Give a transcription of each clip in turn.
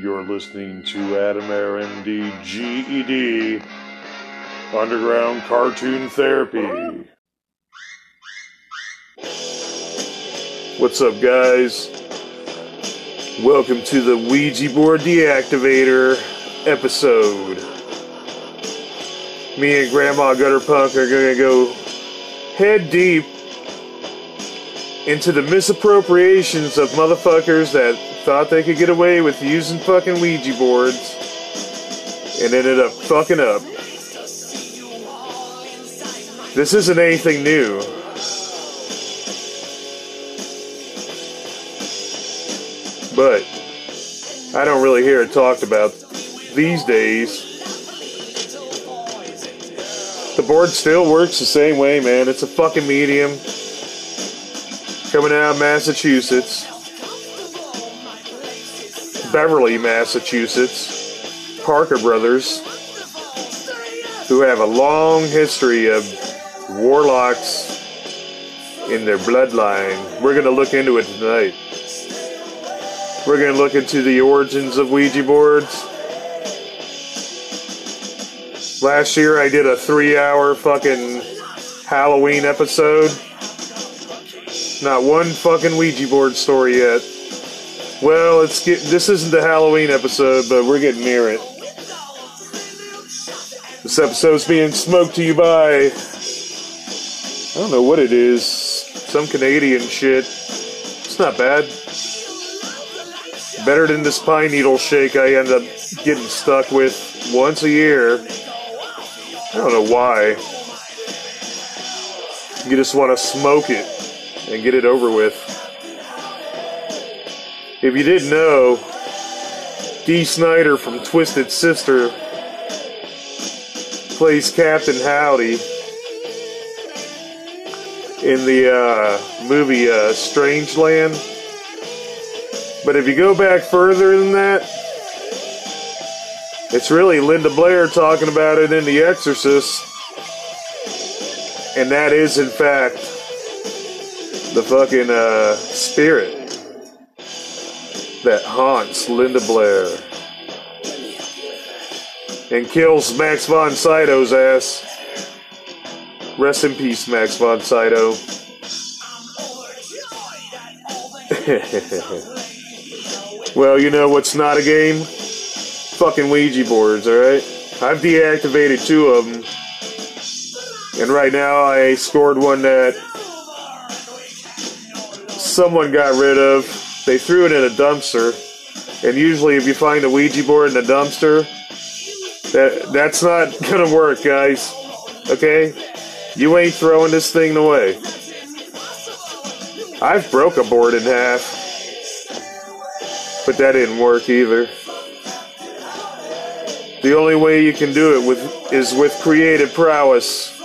You're listening to Adam Air MD GED Underground Cartoon Therapy. What's up, guys? Welcome to the Ouija Board Deactivator episode. Me and Grandma Gutterpunk are gonna go head deep into the misappropriations of motherfuckers that thought they could get away with using fucking Ouija boards and ended up fucking up. This isn't anything new. But I don't really hear it talked about these days. The board still works the same way, man. It's a fucking medium coming out of Massachusetts. Beverly, Massachusetts, Parker Brothers, who have a long history of warlocks in their bloodline. We're going to look into it tonight. We're going to look into the origins of Ouija boards. Last year I did a three hour fucking Halloween episode. Not one fucking Ouija board story yet. Well, it's get, this isn't the Halloween episode, but we're getting near it. This episode's being smoked to you by I don't know what it is. Some Canadian shit. It's not bad. Better than this pine needle shake I end up getting stuck with once a year. I don't know why. You just want to smoke it and get it over with. If you didn't know, Dee Snider from Twisted Sister plays Captain Howdy in the uh, movie uh, Strangeland. But if you go back further than that, it's really Linda Blair talking about it in The Exorcist. And that is, in fact, the fucking uh, spirit that haunts Linda Blair and kills Max von Sydow's ass. Rest in peace, Max von Sydow. well, you know what's not a game? Fucking Ouija boards, alright? I've deactivated two of them. And right now I scored one that someone got rid of. They threw it in a dumpster. And usually if you find a Ouija board in a dumpster, that that's not gonna work, guys. Okay? You ain't throwing this thing away. I've broke a board in half. But that didn't work either. The only way you can do it with is with creative prowess.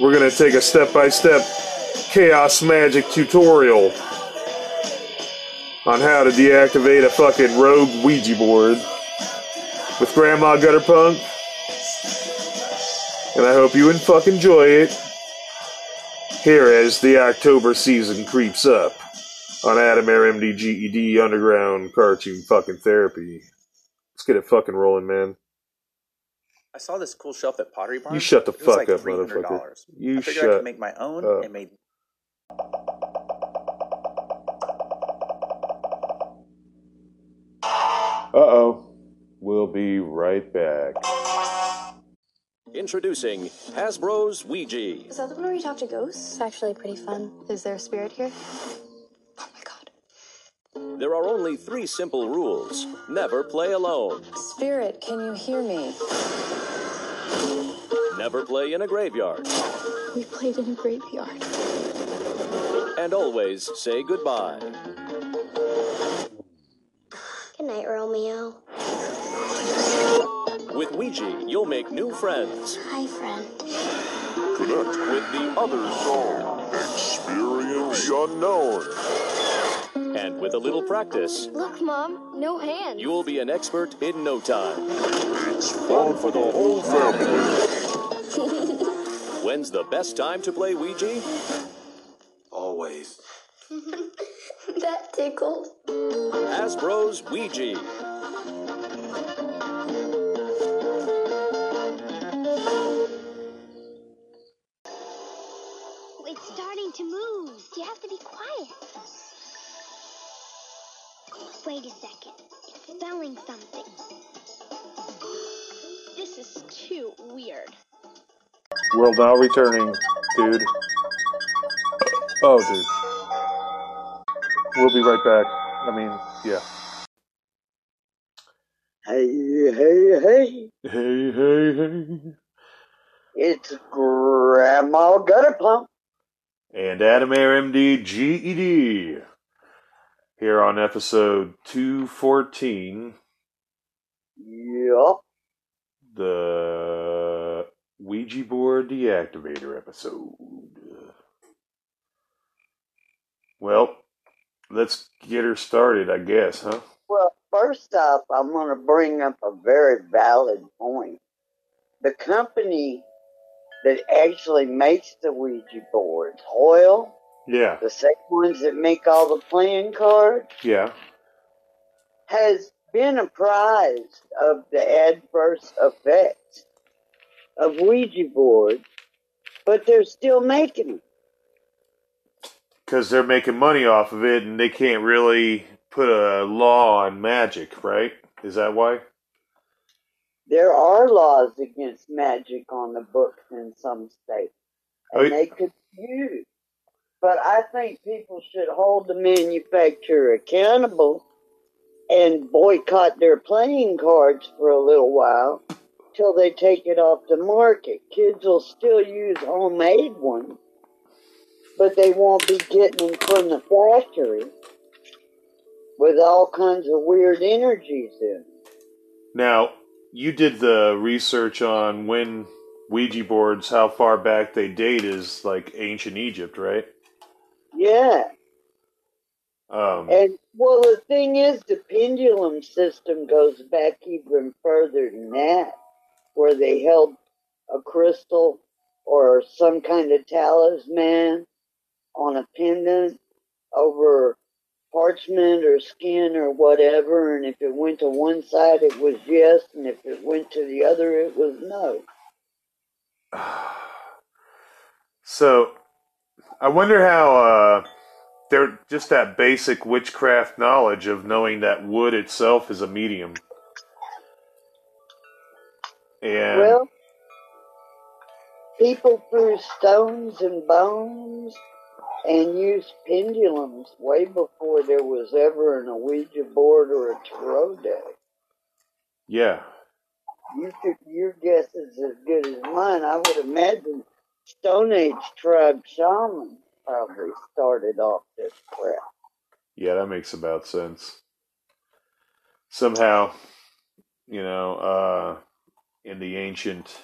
We're gonna take a step-by-step chaos magic tutorial on how to deactivate a fucking rogue Ouija board with Grandma Gutterpunk. And I hope you and fucking enjoy it here as the October season creeps up on Adam Air MD GED Underground Cartoon fucking Therapy. Let's get it fucking rolling, man. I saw this cool shelf at Pottery Barn. You shut the fuck like up, $300. motherfucker. You I figured I could make my own up. and made Uh oh. We'll be right back. Introducing Hasbro's Ouija. Is that the one where you talk to ghosts? It's actually pretty fun. Is there a spirit here? Oh my god. There are only three simple rules. Never play alone. Spirit, can you hear me? Never play in a graveyard. We played in a graveyard. And always say goodbye. Good night, Romeo. With Ouija, you'll make new friends. Hi, friend. Connect with the other soul. Experience the unknown. And with a little practice, Look, Mom, no hands. you'll be an expert in no time. It's fun for the whole family. When's the best time to play Ouija? Always. that tickles. Hasbro's Ouija. It's starting to move. You have to be quiet. Wait a second. It's smelling something. This is too weird. World now returning, dude. Oh, dude. We'll be right back. I mean, yeah. Hey, hey, hey. Hey, hey, hey. It's Grandma Gutterpunk. And Adam Air MD GED. Here on episode 214, Yup. the Ouija board deactivator episode. Well, let's get her started, I guess, huh? Well, first off, I'm going to bring up a very valid point. The company that actually makes the Ouija boards, Hoyle, Yeah, the same ones that make all the playing cards, yeah. has been apprised of the adverse effects of Ouija boards, but they're still making them. Because they're making money off of it and they can't really put a law on magic, right? Is that why? There are laws against magic on the books in some states, Oh, and they could be used. But I think people should hold the manufacturer accountable and boycott their playing cards for a little while till they take it off the market. Kids will still use homemade ones, but they won't be getting them from the factory with all kinds of weird energies in. Now, you did the research on when Ouija boards, how far back they date is like ancient Egypt, right? Yeah. Um, And well, the thing is, the pendulum system goes back even further than that, where they held a crystal or some kind of talisman on a pendant over parchment or skin or whatever, and if it went to one side, it was yes, and if it went to the other, it was no. so, I wonder how uh, they're just that basic witchcraft knowledge of knowing that wood itself is a medium. And Well, people threw stones and bones and used pendulums way before there was ever an Ouija board or a tarot deck. yeah, You could, your guess is as good as mine. I would imagine Stone Age tribe shamans probably started off this crap. yeah, that makes about sense. Somehow, you know, uh, in the ancient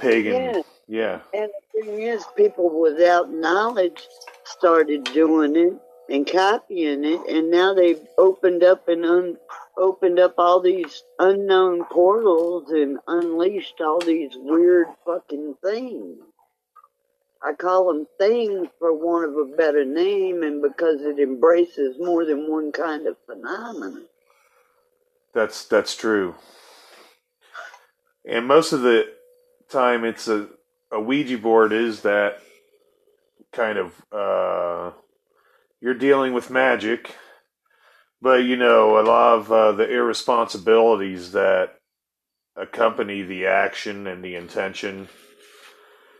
pagan, Yeah. yeah. And thing is, people without knowledge started doing it and copying it, and now they've opened up and un- opened up all these unknown portals and unleashed all these weird fucking things. I call them things for want of a better name, and because it embraces more than one kind of phenomenon. That's that's true. And most of the time, it's a a Ouija board is that kind of uh, you're dealing with magic, but you know a lot of uh, the irresponsibilities that accompany the action and the intention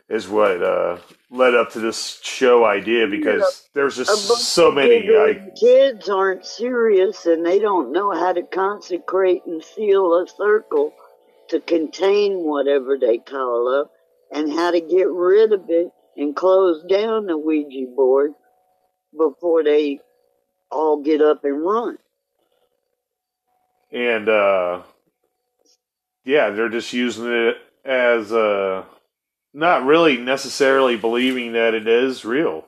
is what uh, led up to this show idea because there's just so many like kids aren't serious and they don't know how to consecrate and seal a circle to contain whatever they call up and how to get rid of it and close down the Ouija board before they all get up and run. and uh yeah they're just using it as uh not really necessarily believing that it is real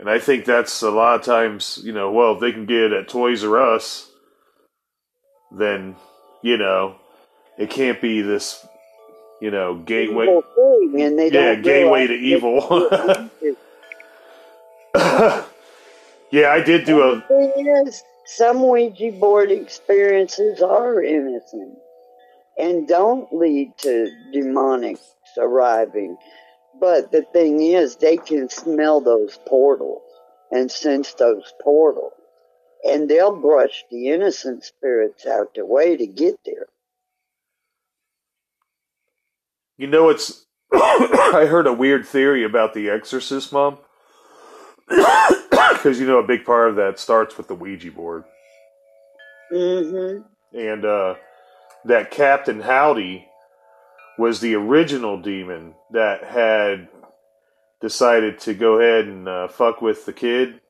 and i think that's a lot of times you know well if they can get it at toys r us then you know it can't be this you know gateway and they yeah gateway to evil Yeah, I did do The a. thing is, some Ouija board experiences are innocent and don't lead to demonics arriving. But the thing is, they can smell those portals and sense those portals. And they'll brush the innocent spirits out the way to get there. You know, it's. I heard a weird theory about The Exorcist, Mom. Because, you know, a big part of that starts with the Ouija board. Mm-hmm. And uh, that Captain Howdy was the original demon that had decided to go ahead and uh, fuck with the kid.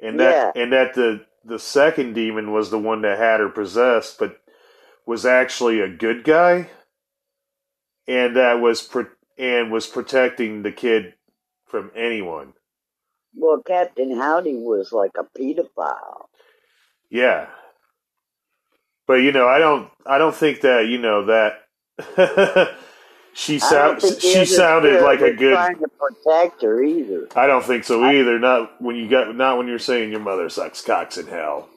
And that, and that the, the second demon was the one that had her possessed, but was actually a good guy. And that was pro- and was protecting the kid from anyone. Well, Captain Howdy was like a pedophile. Yeah. But you know, I don't I don't think that, you know, that she I sound, she sounded like a good trying to protect her either. I don't think so either. Not when you got not when you're saying your mother sucks cocks in hell.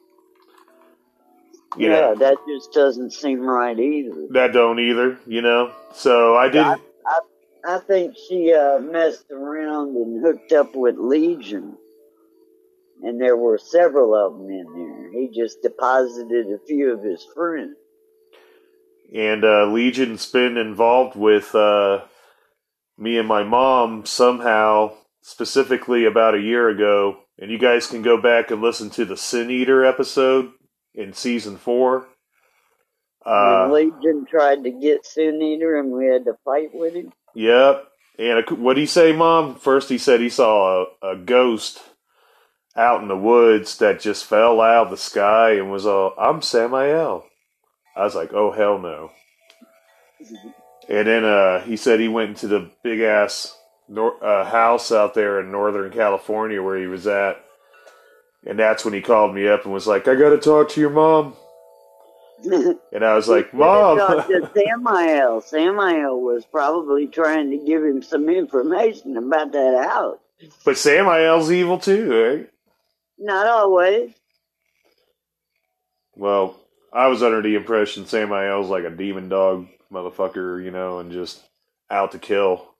You yeah, know, that just doesn't seem right either. that don't either, you know. So I didn't I think she uh, messed around and hooked up with Legion. And there were several of them in there. He just deposited a few of his friends. and uh, Legion's been involved with uh, me and my mom somehow, specifically about a year ago. And you guys can go back and listen to the Sin Eater episode in season four. Uh, Legion tried to get Sin Eater and we had to fight with him. Yep. And what did he say, Mom? First, he said he saw a, a ghost out in the woods that just fell out of the sky and was all, I'm Samael. I was like, oh, hell no. And then uh, he said he went into the big ass nor- uh, house out there in Northern California where he was at. And that's when he called me up and was like, I got to talk to your mom. And I was like, Mom. Samael. Samael was probably trying to give him some information about that house. but Samael's evil too, right? Not always. Well, I was under the impression Samael's like a demon dog motherfucker, you know, and just out to kill.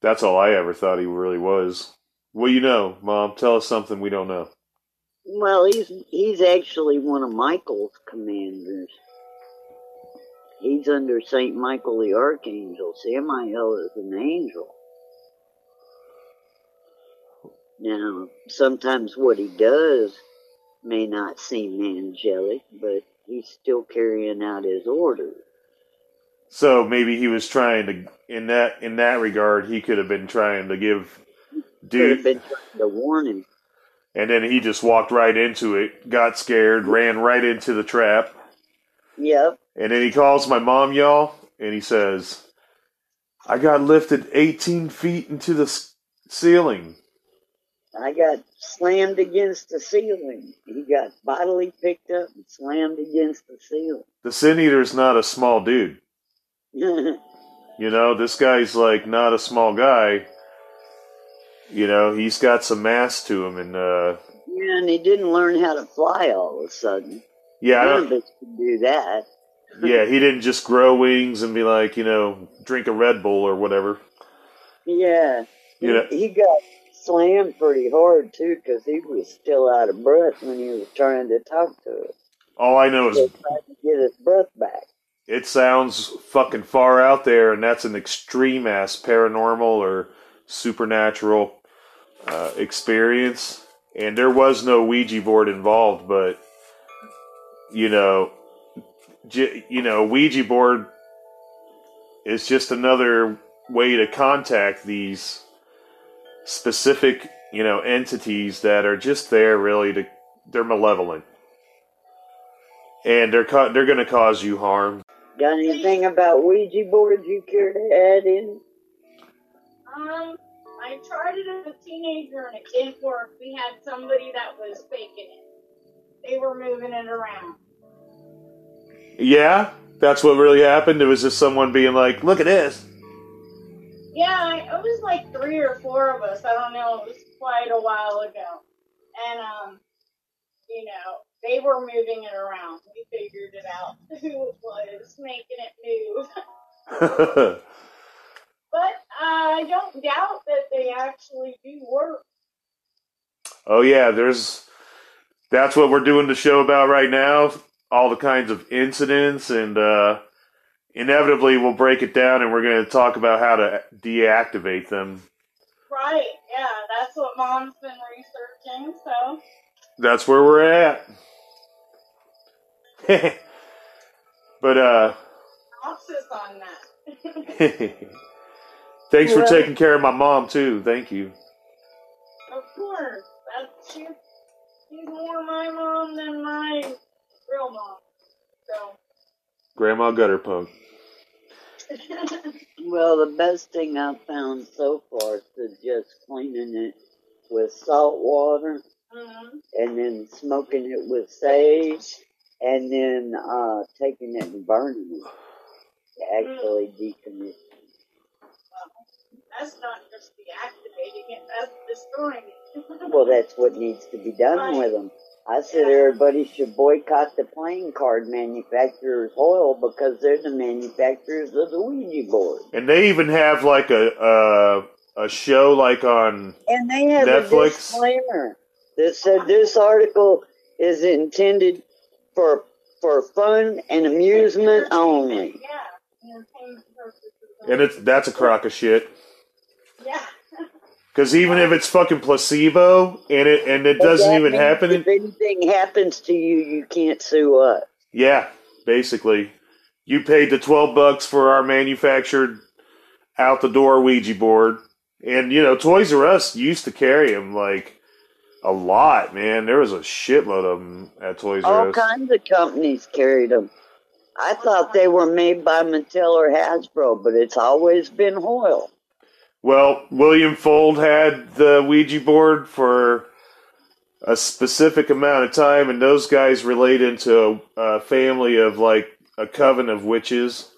That's all I ever thought he really was. Well, you know, Mom, tell us something we don't know. Well, he's he's actually one of Michael's commanders. He's under Saint Michael the Archangel. Samael is an angel. Now, sometimes what he does may not seem angelic, but he's still carrying out his orders. So maybe he was trying to in that in that regard he could have been trying to give Could have dude been trying to warn him. And then he just walked right into it, got scared, ran right into the trap, Yep. and then he calls my mom, y'all, and he says, "I got lifted 18 feet into the s- ceiling." I got slammed against the ceiling. He got bodily picked up and slammed against the ceiling. The Sin Eater's not a small dude. You know, this guy's like not a small guy. You know, he's got some mass to him, and uh, Yeah, and he didn't learn how to fly all of a sudden. yeah, I None don't, of us could do that. yeah, he didn't just grow wings and be like, you know, drink a Red Bull or whatever. Yeah. You know, He got slammed pretty hard, too, because he was still out of breath when he was trying to talk to us. all I know is to get his breath back. it sounds fucking far out there, and that's an extreme ass paranormal or supernatural uh, experience. And there was no Ouija board involved, but you know, j- you know, Ouija board is just another way to contact these specific, you know, entities that are just there really to they're malevolent. And they're ca- they're going to cause you harm. Got anything about Ouija boards you care to add in? Um, I tried it as a teenager and it didn't work. We had somebody that was faking it. They were moving it around. Yeah, that's what really happened. It was just someone being like, "Look at this." Yeah, I- it was like three or four of us. I don't know. It was quite a while ago. and um, you know, they were moving it around. We figured it out who it was making it move. but I don't doubt that they actually do work. oh yeah, there's that's what we're doing the show about right now. All the kinds of incidents and uh, inevitably we'll break it down and we're going to talk about how to deactivate them. Right, yeah, that's what mom's been researching, so That's where we're at. but uh on that. thanks for taking care of my mom too. Thank you. of course. That's she's, she's more my mom than my real mom. So Grandma Gutterpunk. Well, the best thing I've found so far is to just cleaning it with salt water mhm. and then smoking it with sage and then uh, taking it and burning it to actually decommission. That's not just deactivating it, that's destroying it. Well, that's what needs to be done with them. I said everybody should boycott the playing card manufacturers, Hoyle, because they're the manufacturers of the Ouija board. And they even have like a uh, a show like on And they have Netflix? a disclaimer that said this article is intended for for fun and amusement only. Yeah, and it's that's a crock of shit. Yeah. Because even if it's fucking placebo and it and it doesn't even means happen, If anything happens to you, you can't sue us. yeah, basically, you paid the twelve bucks for our manufactured out the door Ouija board, and you know Toys R Us used to carry them like a lot, man. There was a shitload of them at Toys R Us. All kinds of companies carried them. I thought they were made by Mattel or Hasbro, but it's always been Hoyle. Well, William Fuld had the Ouija board for a specific amount of time, and those guys relate into a, a family of like a coven of witches.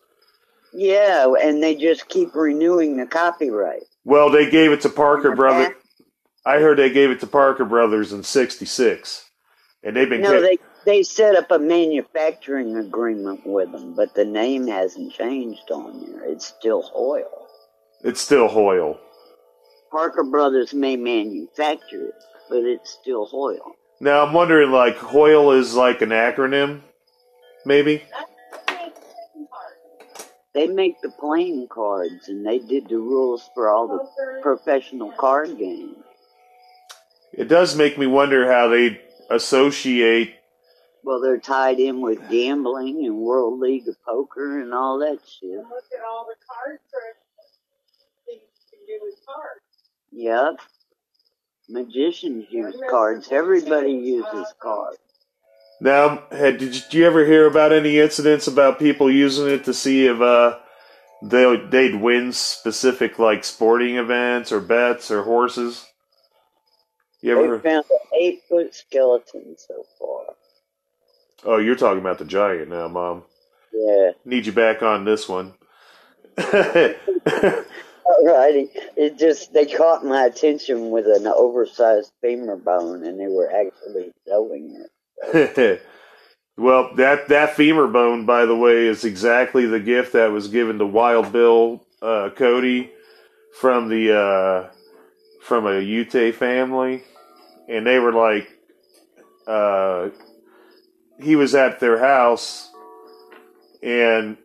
Yeah, and they just keep renewing the copyright. Well, they gave it to Parker Brothers. I heard they gave it to Parker Brothers in '66, and they've been. No, ca- they they set up a manufacturing agreement with them, but the name hasn't changed on there. It's still Hoyle. It's still Hoyle. Parker Brothers may manufacture it, but it's still Hoyle. Now I'm wondering, like Hoyle is like an acronym, maybe. That's the main part. They make the playing cards, and they did the rules for all the professional card games. It does make me wonder how they associate. Well, they're tied in with gambling and World League of Poker and all that shit. Look at all the card tricks things you can do with cards. Yep. Magicians use cards. Everybody uses cards. Now, had did you, did you ever hear about any incidents about people using it to see if uh they they'd win specific like sporting events or bets or horses? You They ever? found an eight foot skeleton so far. Oh, you're talking about the giant now, Mom. Yeah. Need you back on this one. Alrighty. It just, they caught my attention with an oversized femur bone and they were actually showing it. well, that that femur bone, by the way, is exactly the gift that was given to Wild Bill uh, Cody from the uh, from a Ute family, and they were like, uh, he was at their house, and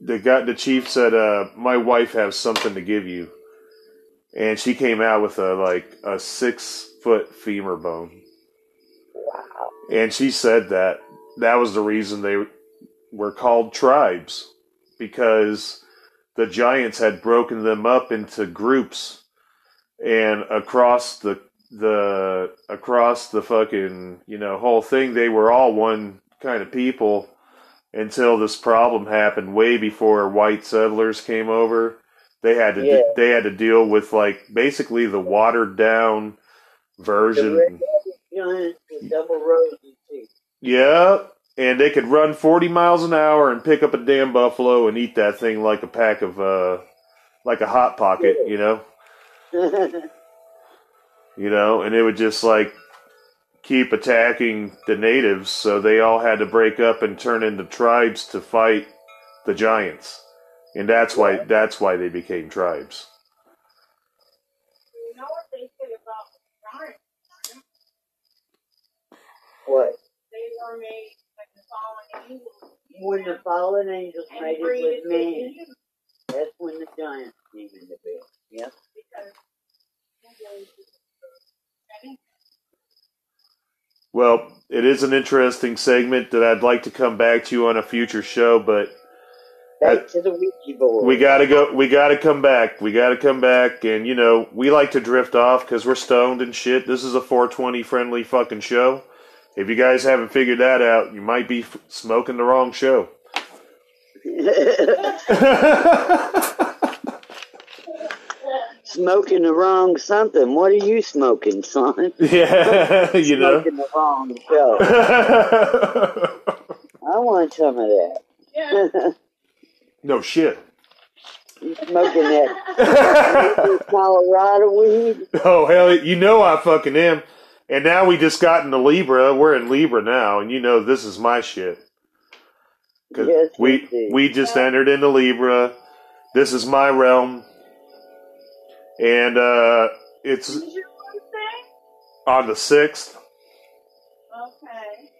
the guy, the chief said, uh, "My wife has something to give you," and she came out with a like a six foot femur bone. Wow. And she said that that was the reason they were called tribes because the giants had broken them up into groups and across the the across the fucking you know whole thing they were all one kind of people until this problem happened way before white settlers came over. They had to Yeah. they had to deal with like basically the watered down The version red double yeah, and they could run 40 miles an hour and pick up a damn buffalo and eat that thing like a pack of, uh, like a hot pocket, you know? You know, and it would just like keep attacking the natives, so they all had to break up and turn into tribes to fight the giants. And that's why that's why they became tribes. You know what they say about giants? What? They were made like the fallen angels. When the fallen angels and made it with man, that's when the giants came into being. Yep. because Well, it is an interesting segment that I'd like to come back to you on a future show, but Back to the Ouija board. we gotta go. We gotta come back. We gotta come back, and you know we like to drift off because we're stoned and shit. This is a 420 friendly fucking show. If you guys haven't figured that out, you might be f- smoking the wrong show. smoking the wrong something. What are you smoking, son? yeah, you know. Smoking the wrong show. I want some of that. yeah, no shit. you smoking that Colorado weed? Oh hell, you know I fucking am. And now we just got into Libra. We're in Libra now, and you know this is my shit. Yes, we indeed. we just entered into Libra. This is my realm, and uh, it's on the sixth Okay.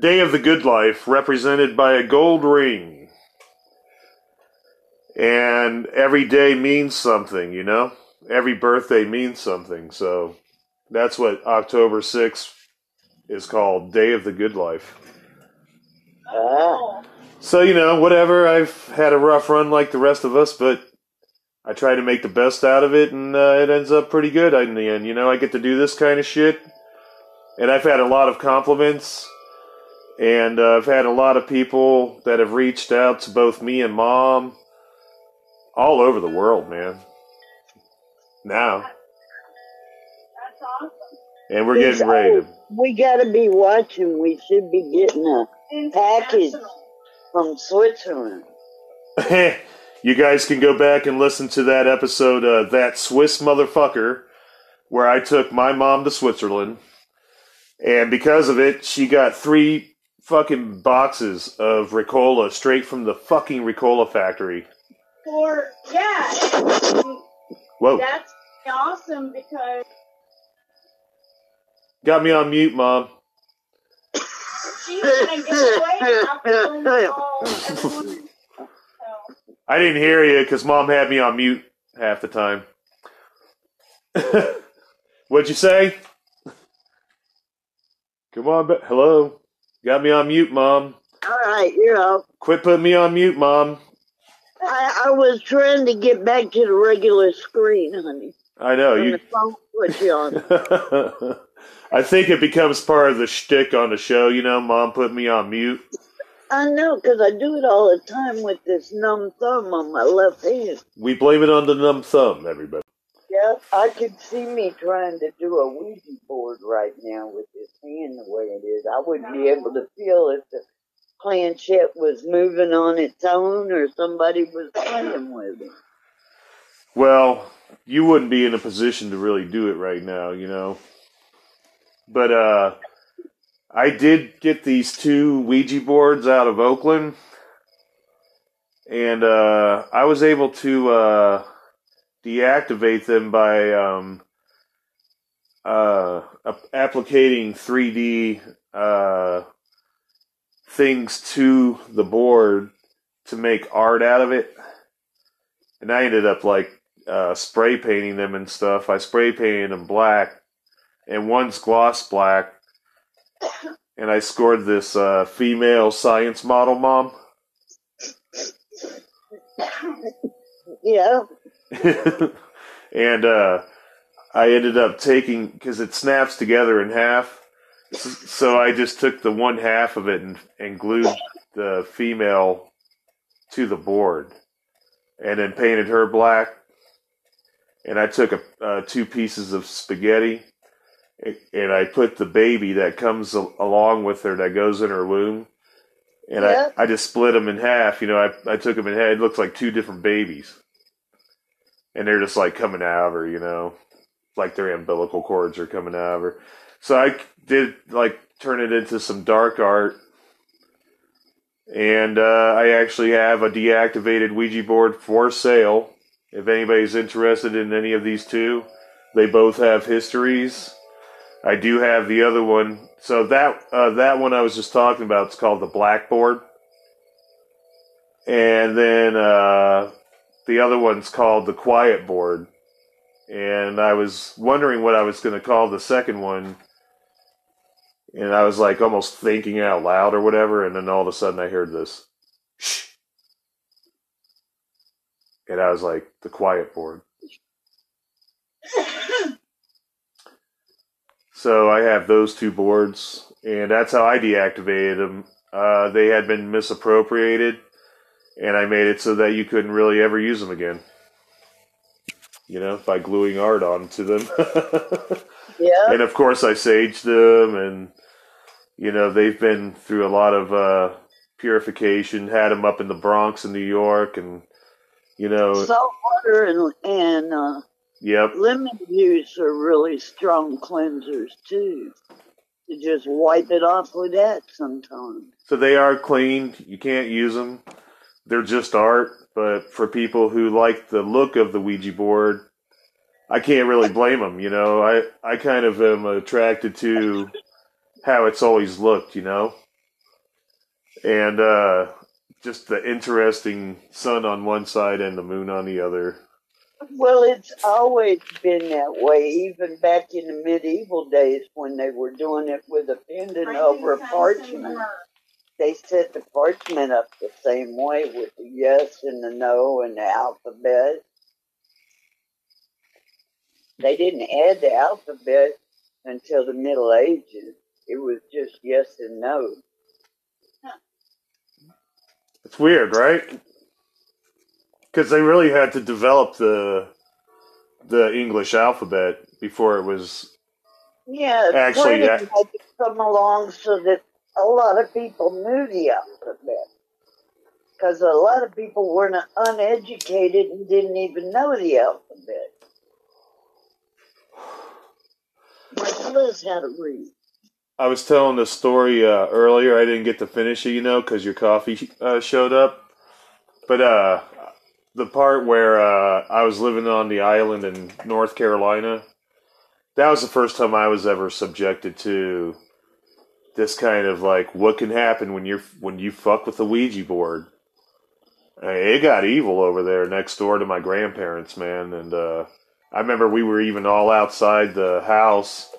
day of the good life, represented by a gold ring. And every day means something, you know. Every birthday means something. So that's what October sixth is called, Day of the Good Life. Oh, So, you know, whatever. I've had a rough run like the rest of us, but I try to make the best out of it, and uh, it ends up pretty good in the end. You know, I get to do this kind of shit, and I've had a lot of compliments, and uh, I've had a lot of people that have reached out to both me and mom all over the world, man. Now, that's awesome. and we're getting ready to. We gotta be watching. We should be getting a package from Switzerland. you guys can go back and listen to that episode, uh, that Swiss motherfucker, where I took my mom to Switzerland, and because of it, she got three fucking boxes of Ricola straight from the fucking Ricola factory. For yeah, Whoa, that's awesome because got me on mute, mom. she's gonna get away after we all everyone. So I didn't hear you because mom had me on mute half the time. What'd you say? Come on, but hello. Got me on mute, mom. All right, you're up. Quit putting me on mute, mom. I, I was trying to get back to the regular screen, honey. I know you. the phone put you on. I think it becomes part of the shtick on the show. You know, mom put me on mute. I know because I do it all the time with this numb thumb on my left hand. We blame it on the numb thumb, everybody. Yeah, I could see me trying to do a Ouija board right now with this hand the way it is. I wouldn't be able to feel if the planchette was moving on its own or somebody was playing with it. Well, you wouldn't be in a position to really do it right now, you know. But uh I did get these two Ouija boards out of Oakland and uh I was able to uh deactivate them by um uh ap- applicating 3D uh things to the board to make art out of it. And I ended up like uh, spray painting them and stuff. I spray painted them black, and one's gloss black. And I scored this uh, female science model mom. Yeah, and uh, I ended up taking because it snaps together in half. So I just took the one half of it and, and glued the female to the board, and then painted her black. And I took a, uh, two pieces of spaghetti, and- I put the baby that comes along with her that goes in her womb. And Yeah. I, I just split them in half. You know, I, I took them in half. It looks like two different babies and they're just like coming out of her, you know. like their umbilical cords are coming out of her. So I did like turn it into some dark art, and uh, I actually have a deactivated Ouija board for sale. If anybody's interested in any of these two, they both have histories. I do have the other one. So that uh, that one I was just talking about, it's called the Blackboard, and then uh, the other one's called the Quiet Board. And I was wondering what I was going to call the second one, and I was like almost thinking out loud or whatever, and then all of a sudden I heard this, shh, and I was like the Quiet Board. So I have those two boards, and that's how I deactivated them. Uh, they had been misappropriated, and I made it so that you couldn't really ever use them again. You know, by gluing art onto them. Yeah. and of course, I saged them, and you know they've been through a lot of uh, purification. Had them up in the Bronx in New York, and you know, Salt water and, and uh, yep, lemon juice are really strong cleansers too. You just wipe it off with that sometimes. So they are cleaned. You can't use them. They're just art. But for people who like the look of the Ouija board, I can't really blame them. You know, I I kind of am attracted to how it's always looked. You know, and uh, just the interesting sun on one side and the moon on the other. Well, it's always been that way, even back in the medieval days when they were doing it with a pendant over a parchment. They set the parchment up the same way with the yes and the no and the alphabet. They didn't add the alphabet until the Middle Ages. It was just yes and no. It's weird, right? Because they really had to develop the the English alphabet before it was Yeah, Actually, had to come along so that a lot of people knew the alphabet. Because a lot of people were not uneducated and didn't even know the alphabet. Like Liz had to read. I was telling the story uh, earlier. I didn't get to finish it, you know, because your coffee uh, showed up. But uh, the part where uh, I was living on the island in North Carolina, that was the first time I was ever subjected to this kind of like what can happen when you're when you fuck with the Ouija board. It got evil over there next door to my grandparents, man, and uh, I remember we were even all outside the house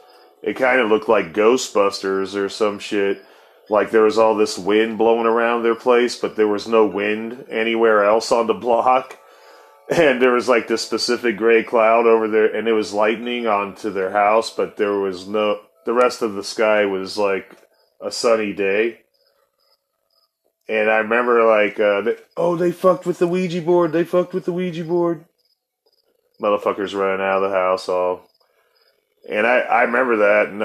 it kind of looked like Ghostbusters or some shit. Like there was all this wind blowing around their place, but there was no wind anywhere else on the block. And there was like this specific gray cloud over there, and it was lightning onto their house, but there was no. The rest of the sky was like a sunny day. And I remember like, uh, they, oh, they fucked with the Ouija board. They fucked with the Ouija board. Motherfuckers running out of the house all and I, I remember that, and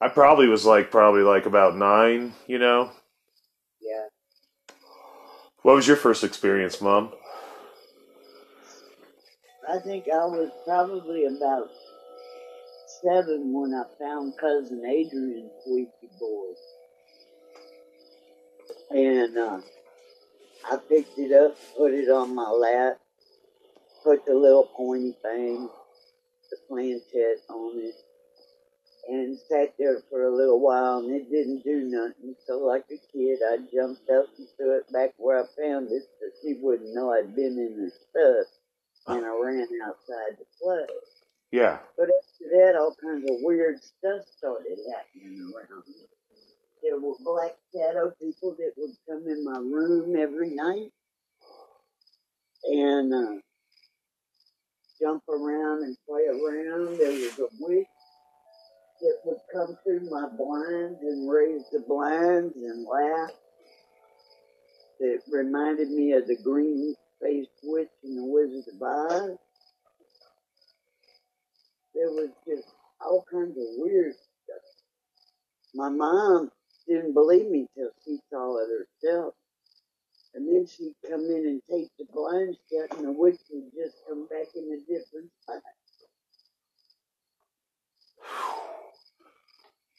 I, probably was like probably like about nine, you know. Yeah. What was your first experience, Mom? I think I was probably about seven when I found cousin Adrian's Ouija board. And uh, I picked it up, put it on my lap, put the little pointy thing, the planchette on it, and sat there for a little while, and it didn't do nothing. So, like a kid, I jumped up and threw it back where I found it so she wouldn't know I'd been in her stuff, and I ran outside to play. Yeah. But after that, all kinds of weird stuff started happening around me. There were black shadow people that would come in my room every night and uh, jump around and play around. There was a witch that would come through my blinds and raise the blinds and laugh. That reminded me of the green faced witch in the Wizard of Oz there was just all kinds of weird stuff. My mom didn't believe me till she saw it herself. And then she'd come in and take the blinds shut and the witch would just come back in a different spot.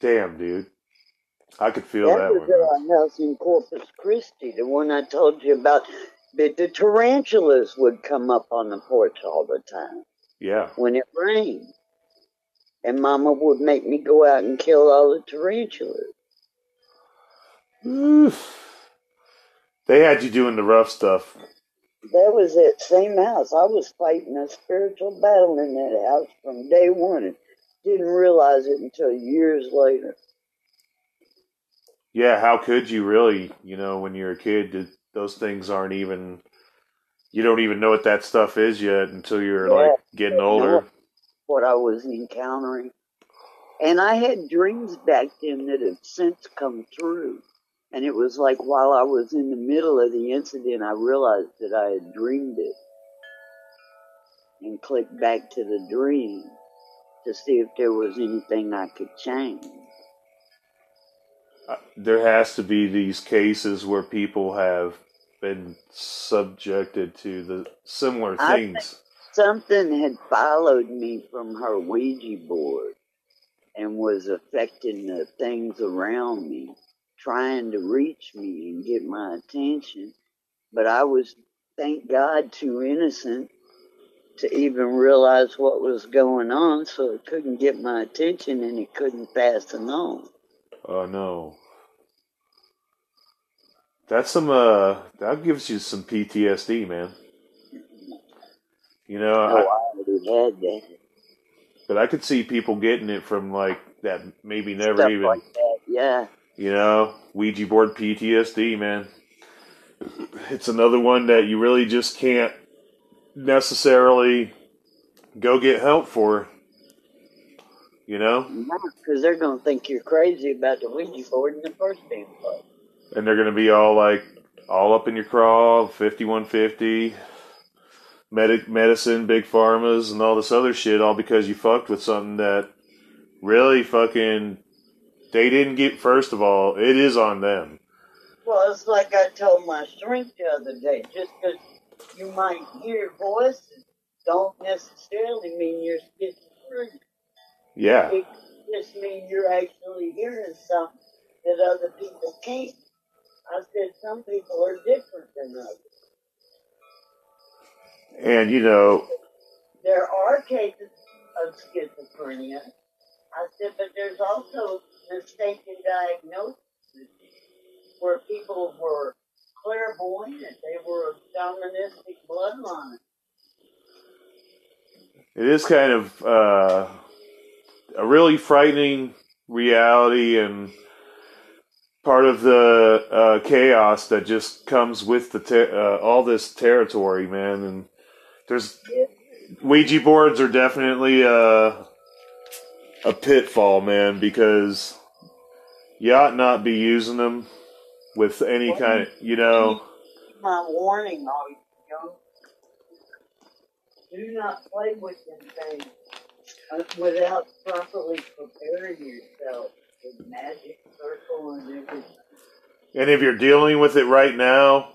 Damn, dude. I could feel that that, was one. our house in Corpus Christi, the one I told you about. That the tarantulas would come up on the porch all the time Yeah. when it rained. And Mama would make me go out and kill all the tarantulas. Oof. They had you doing the rough stuff. That was that same house. I was fighting a spiritual battle in that house from day one didn't realize it until years later. Yeah, how could you really? You know, when you're a kid, those things aren't even. You don't even know what that stuff is yet until you're like getting older. What I was encountering. And I had dreams back then that have since come true. And it was like while I was in the middle of the incident, I realized that I had dreamed it. And clicked back to the dream to see if there was anything I could change. Uh, There has to be these cases where people have been subjected to the similar things. Something had followed me from her Ouija board and was affecting the things around me, trying to reach me and get my attention. But I was, thank God, too innocent to even realize what was going on, so it couldn't get my attention and it couldn't pass it on. Oh no. That's some uh that gives you some PTSD, man. You know, Oh, I, I already had that. but I could see people getting it from like that maybe never Stuff even like that, yeah. you know, Ouija board PTSD, man. It's another one that you really just can't necessarily go get help for. You know? Because they're going to think you're crazy about the Ouija board in the first damn place. and they're gonna be all like all up in your craw, fifty one fifty, medic medicine, big pharmas, and all this other shit, all because you fucked with something that really fucking they didn't get. First of all, it is on them. Well, it's like I told my shrink the other day. Just because you might hear voices, don't necessarily mean you're schizophrenic. Yeah, It just means you're actually hearing something that other people can't. I said some people are different than others. and you know, There are cases of schizophrenia. I said, but there's also mistaken diagnoses where people were clairvoyant. They were of shamanistic bloodline. it is kind of uh, a really frightening reality and part of the uh, chaos that just comes with the ter- uh, all this territory, man. And there's Ouija boards are definitely a a pitfall, man, because you ought not be using them with any kind of, you know. My warning, all you young, do not play with them things uh, without properly preparing yourself with magic circle and everything. And if you're dealing with it right now,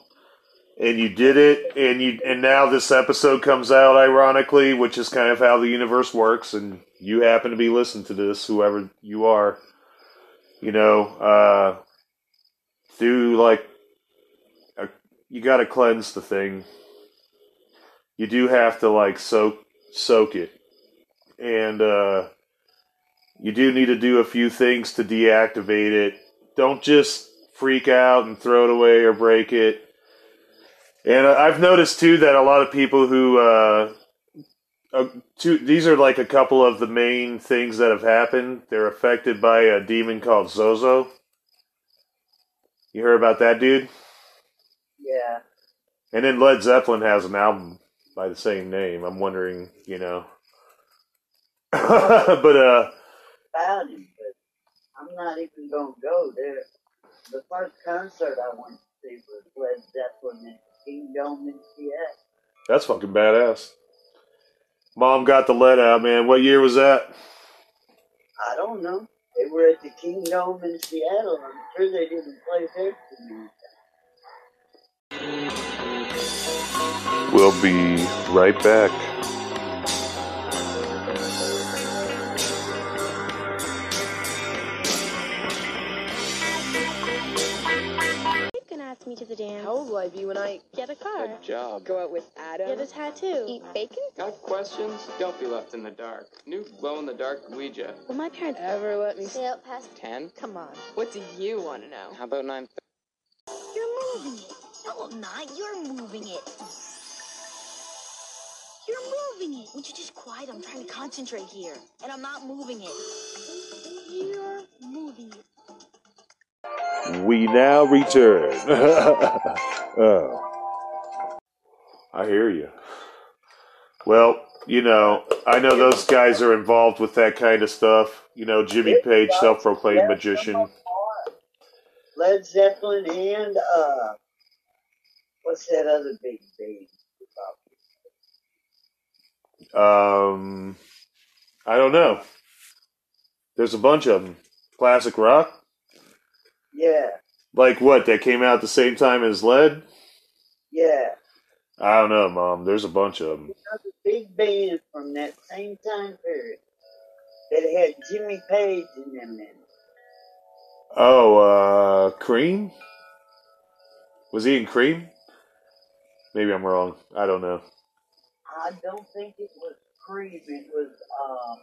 and you did it, and you and now this episode comes out, ironically, which is kind of how the universe works, and you happen to be listening to this, whoever you are, you know, uh, do like a, you got to cleanse the thing. You do have to like soak soak it, and uh, you do need to do a few things to deactivate it. Don't just freak out and throw it away or break it. And I've noticed too that a lot of people who, uh, uh, two, these are like a couple of the main things that have happened. They're affected by a demon called Zozo. You heard about that dude? Yeah. And then Led Zeppelin has an album by the same name. I'm wondering, you know. but uh about him, but I'm not even going to go there. The first concert I went to see was Led Zeppelin at Kingdome in Seattle. that's fucking badass. Mom got the lead out, man. What year was that? I don't know. They were at the Kingdome in Seattle. I'm sure they didn't play for me. We'll be right back. How old will I be when I Get a car. Good job. go out with Adam? Get a tattoo. Eat bacon? Got questions? Don't be left in the dark. New glow in the dark Ouija. Will my parents Ever let me? stay out past? 10? Come on. What do you want to know? How about 9? You're moving it. No, I'm not. You're moving it. You're moving it. Would you just quiet? I'm trying to concentrate here. And I'm not moving it. You're moving it. We now return. oh. I hear you. Well, you know, I know those guys are involved with that kind of stuff. You know, Jimmy Page, self proclaimed magician. Led Zeppelin and uh, what's that other big band? Um, I don't know. There's a bunch of them. Classic rock? Yeah, Like what? That came out at the same time as Lead? yeah. I don't know, Mom. There's a bunch of them. Another big band from that same time period that had Jimmy Page in them. In. Oh, uh, Cream? Was he in Cream? Maybe I'm wrong. I don't know. I don't think it was Cream. It was um.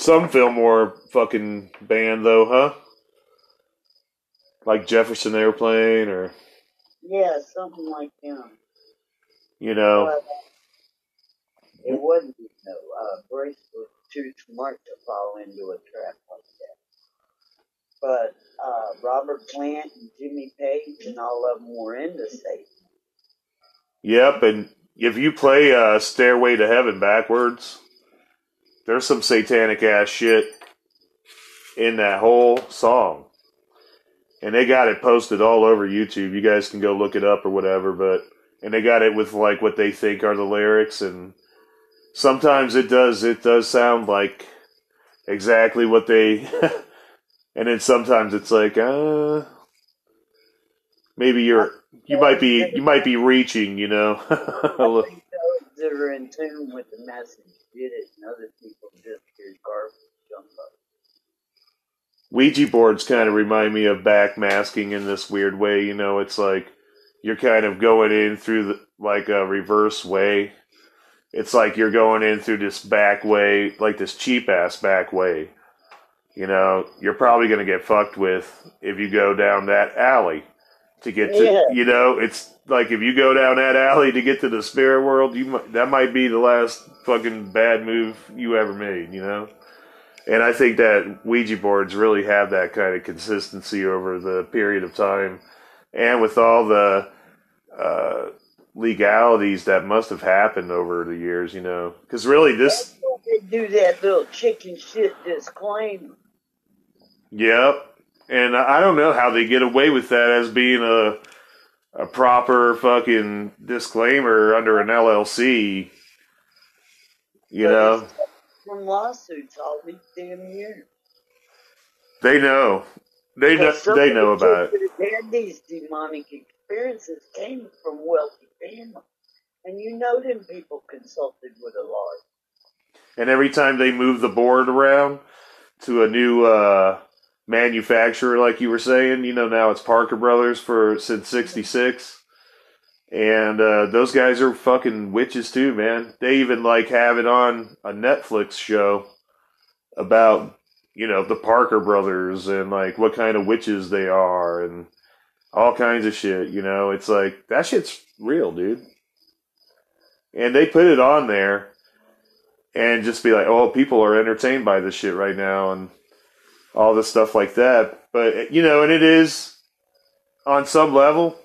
Some Fillmore fucking band, though, huh? Like Jefferson Airplane, or, Yeah, something like them. you know. But it wasn't, no, uh, Grace was too smart to fall into a trap like that. But, uh, Robert Plant and Jimmy Page and all of them were into Satan. Yep, and if you play uh, Stairway to Heaven backwards, there's some satanic ass shit in that whole song. And they got it posted all over YouTube. You guys can go look it up or whatever, but and they got it with like what they think are the lyrics and sometimes it does it does sound like exactly what they and then sometimes it's like uh maybe you're you might be you might be reaching, you know. Are in tune with the message did it, and other people just hear garbage. Ouija boards kind of remind me of backmasking in this weird way. You know, it's like you're kind of going in through the, like a reverse way. It's like you're going in through this back way, like this cheap ass back way. You know, you're probably going to get fucked with if you go down that alley to get to. Yeah. You know, it's like if you go down that alley to get to the spirit world, you might, that might be the last fucking bad move you ever made. You know. And I think that Ouija boards really have that kind of consistency over the period of time. And with all the uh, legalities that must have happened over the years, you know. Because really, this. They do that little chicken shit disclaimer. Yep. And I don't know how they get away with that as being a a proper fucking disclaimer under an LLC. You But know, From lawsuits all these damn years. they know. They know. They know about it. had these demonic experiences came from wealthy families. And you know them people consulted with a lawyer. And every time they move the board around to a new uh, manufacturer, like you were saying, you know, now it's Parker Brothers for since '66, and uh, those guys are fucking witches too, man. They even like have it on a Netflix show about you know the Parker Brothers and like what kind of witches they are and all kinds of shit. You know, it's like that shit's real, dude. And they put it on there and just be like, oh, people are entertained by this shit right now and all the stuff like that. But, you know, and it is on some level,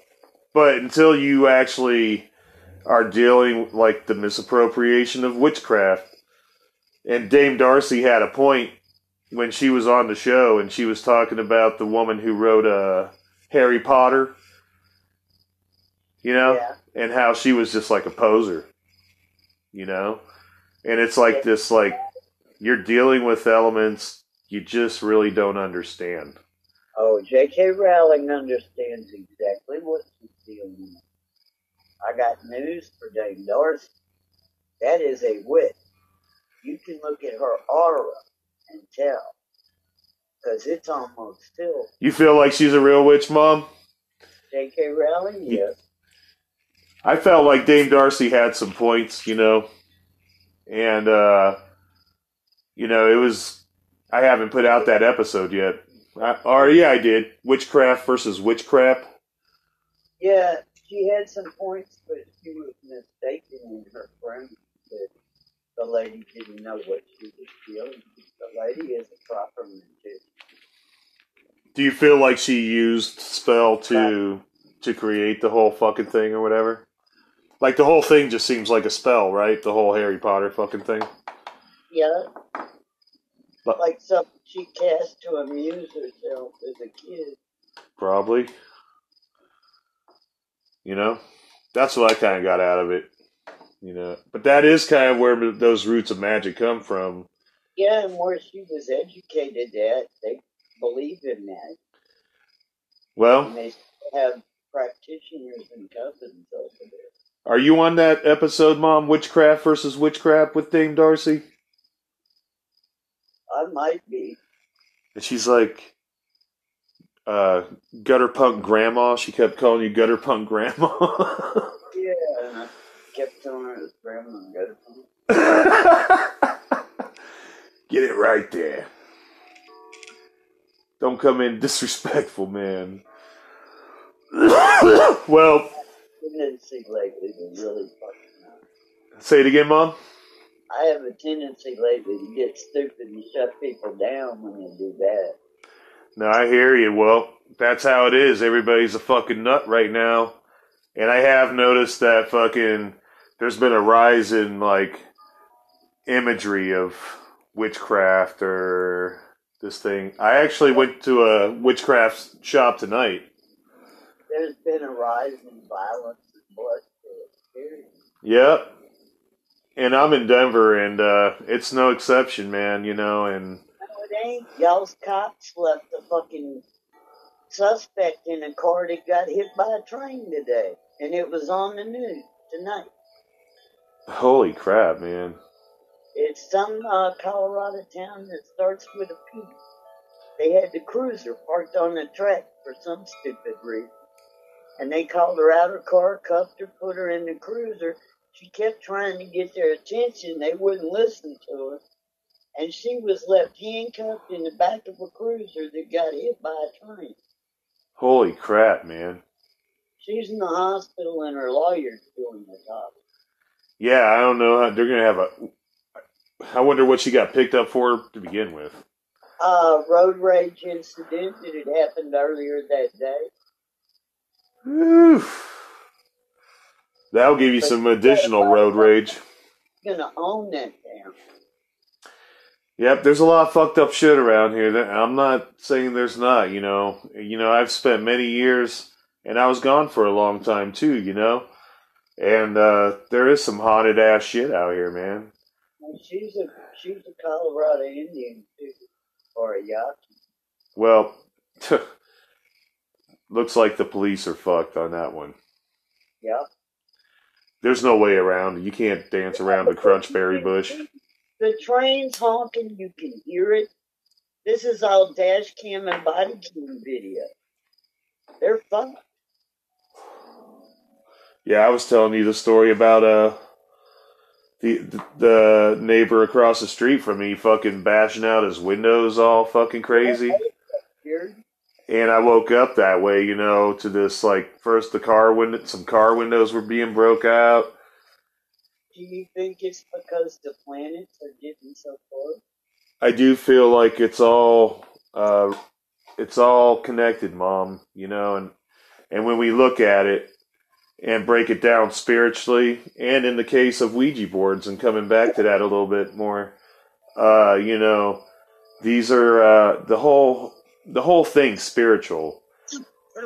but until you actually are dealing like the misappropriation of witchcraft. And Dame Darcy had a point when she was on the show and she was talking about the woman who wrote uh, Harry Potter, you know, Yeah. and how she was just like a poser, you know? And it's like this, like, you're dealing with elements you just really don't understand. Oh, J.K. Rowling understands exactly what she's dealing with. I got news for Dame Darcy. That is a witch. You can look at her aura and tell. because it's almost still. You feel like she's a real witch, mom? J.K. Rowling, yes. I felt like Dame Darcy had some points, you know, and uh, you know it was. I haven't put out that episode yet. I, or yeah, I did. Witchcraft versus witchcraft. Yeah, she had some points, but she was mistaken in her premise that the lady didn't know what she was feeling. The lady is a proper magician. Do you feel like she used spell to to create the whole fucking thing or whatever? Like the whole thing just seems like a spell, right? The whole Harry Potter fucking thing. Yeah. But- like something she cast to amuse herself as a kid. Probably. You know, that's what I kind of got out of it. You know, but that is kind of where those roots of magic come from. Yeah, and where she was educated at, they believe in that. Well, And they have practitioners and cousins over there. are you on that episode, Mom? Witchcraft versus witchcraft with Dame Darcy? I might be. And she's like, uh, gutter punk grandma. She kept calling you gutter punk grandma. Yeah, and I kept telling her this grandma got it. Get it right there. Don't come in disrespectful, man. well, lately really fucking say it again, Mom. I have a tendency lately to get stupid and shut people down when they do that. No, I hear you. Well, that's how it is. Everybody's a fucking nut right now. And I have noticed that fucking there's been a rise in like imagery of witchcraft or this thing. I actually went to a witchcraft shop tonight. There's been a rise in violence and bloodshed. Period. Yep. And I'm in Denver and uh it's no exception, man, you know, and No, it ain't. Y'all's cops left a fucking suspect in a car that got hit by a train today. And it was on the news tonight. holy crap, man. It's some uh, Colorado town that starts with a P. They had the cruiser parked on the track for some stupid reason. And they called her out of her car, cuffed her, put her in the cruiser. She kept trying to get their attention. They wouldn't listen to her. And she was left handcuffed in the back of a cruiser that got hit by a train. Holy crap, man. She's in the hospital and her lawyer's doing the job. Yeah, I don't know how they're gonna have a I wonder what she got picked up for to begin with. Uh, road rage incident that had happened earlier that day. Oof. That'll give you some additional road rage. Gonna own that town. Yep, there's a lot of fucked up shit around here. I'm not saying there's not, you know. You know, I've spent many years and I was gone for a long time too, you know. And uh there is some haunted ass shit out here, man. And she's a she's a Colorado Indian too, or a Yaqui. Well, looks like the police are fucked on that one. Yeah. There's no way around. You can't dance around the crunchberry bush. The train's honking, you can hear it. This is all dash cam and body cam video. They're fun. Yeah, I was telling you the story about uh the the neighbor across the street from me fucking bashing out his windows all fucking crazy. And I woke up that way, you know, to this like first the car window some car windows were being broke out. do you think it's because the planets are getting so close? I do feel like it's all uh it's all connected, mom, you know, and and when we look at it and break it down spiritually and in the case of Ouija boards and coming back to that a little bit more uh you know these are uh the whole the whole thing spiritual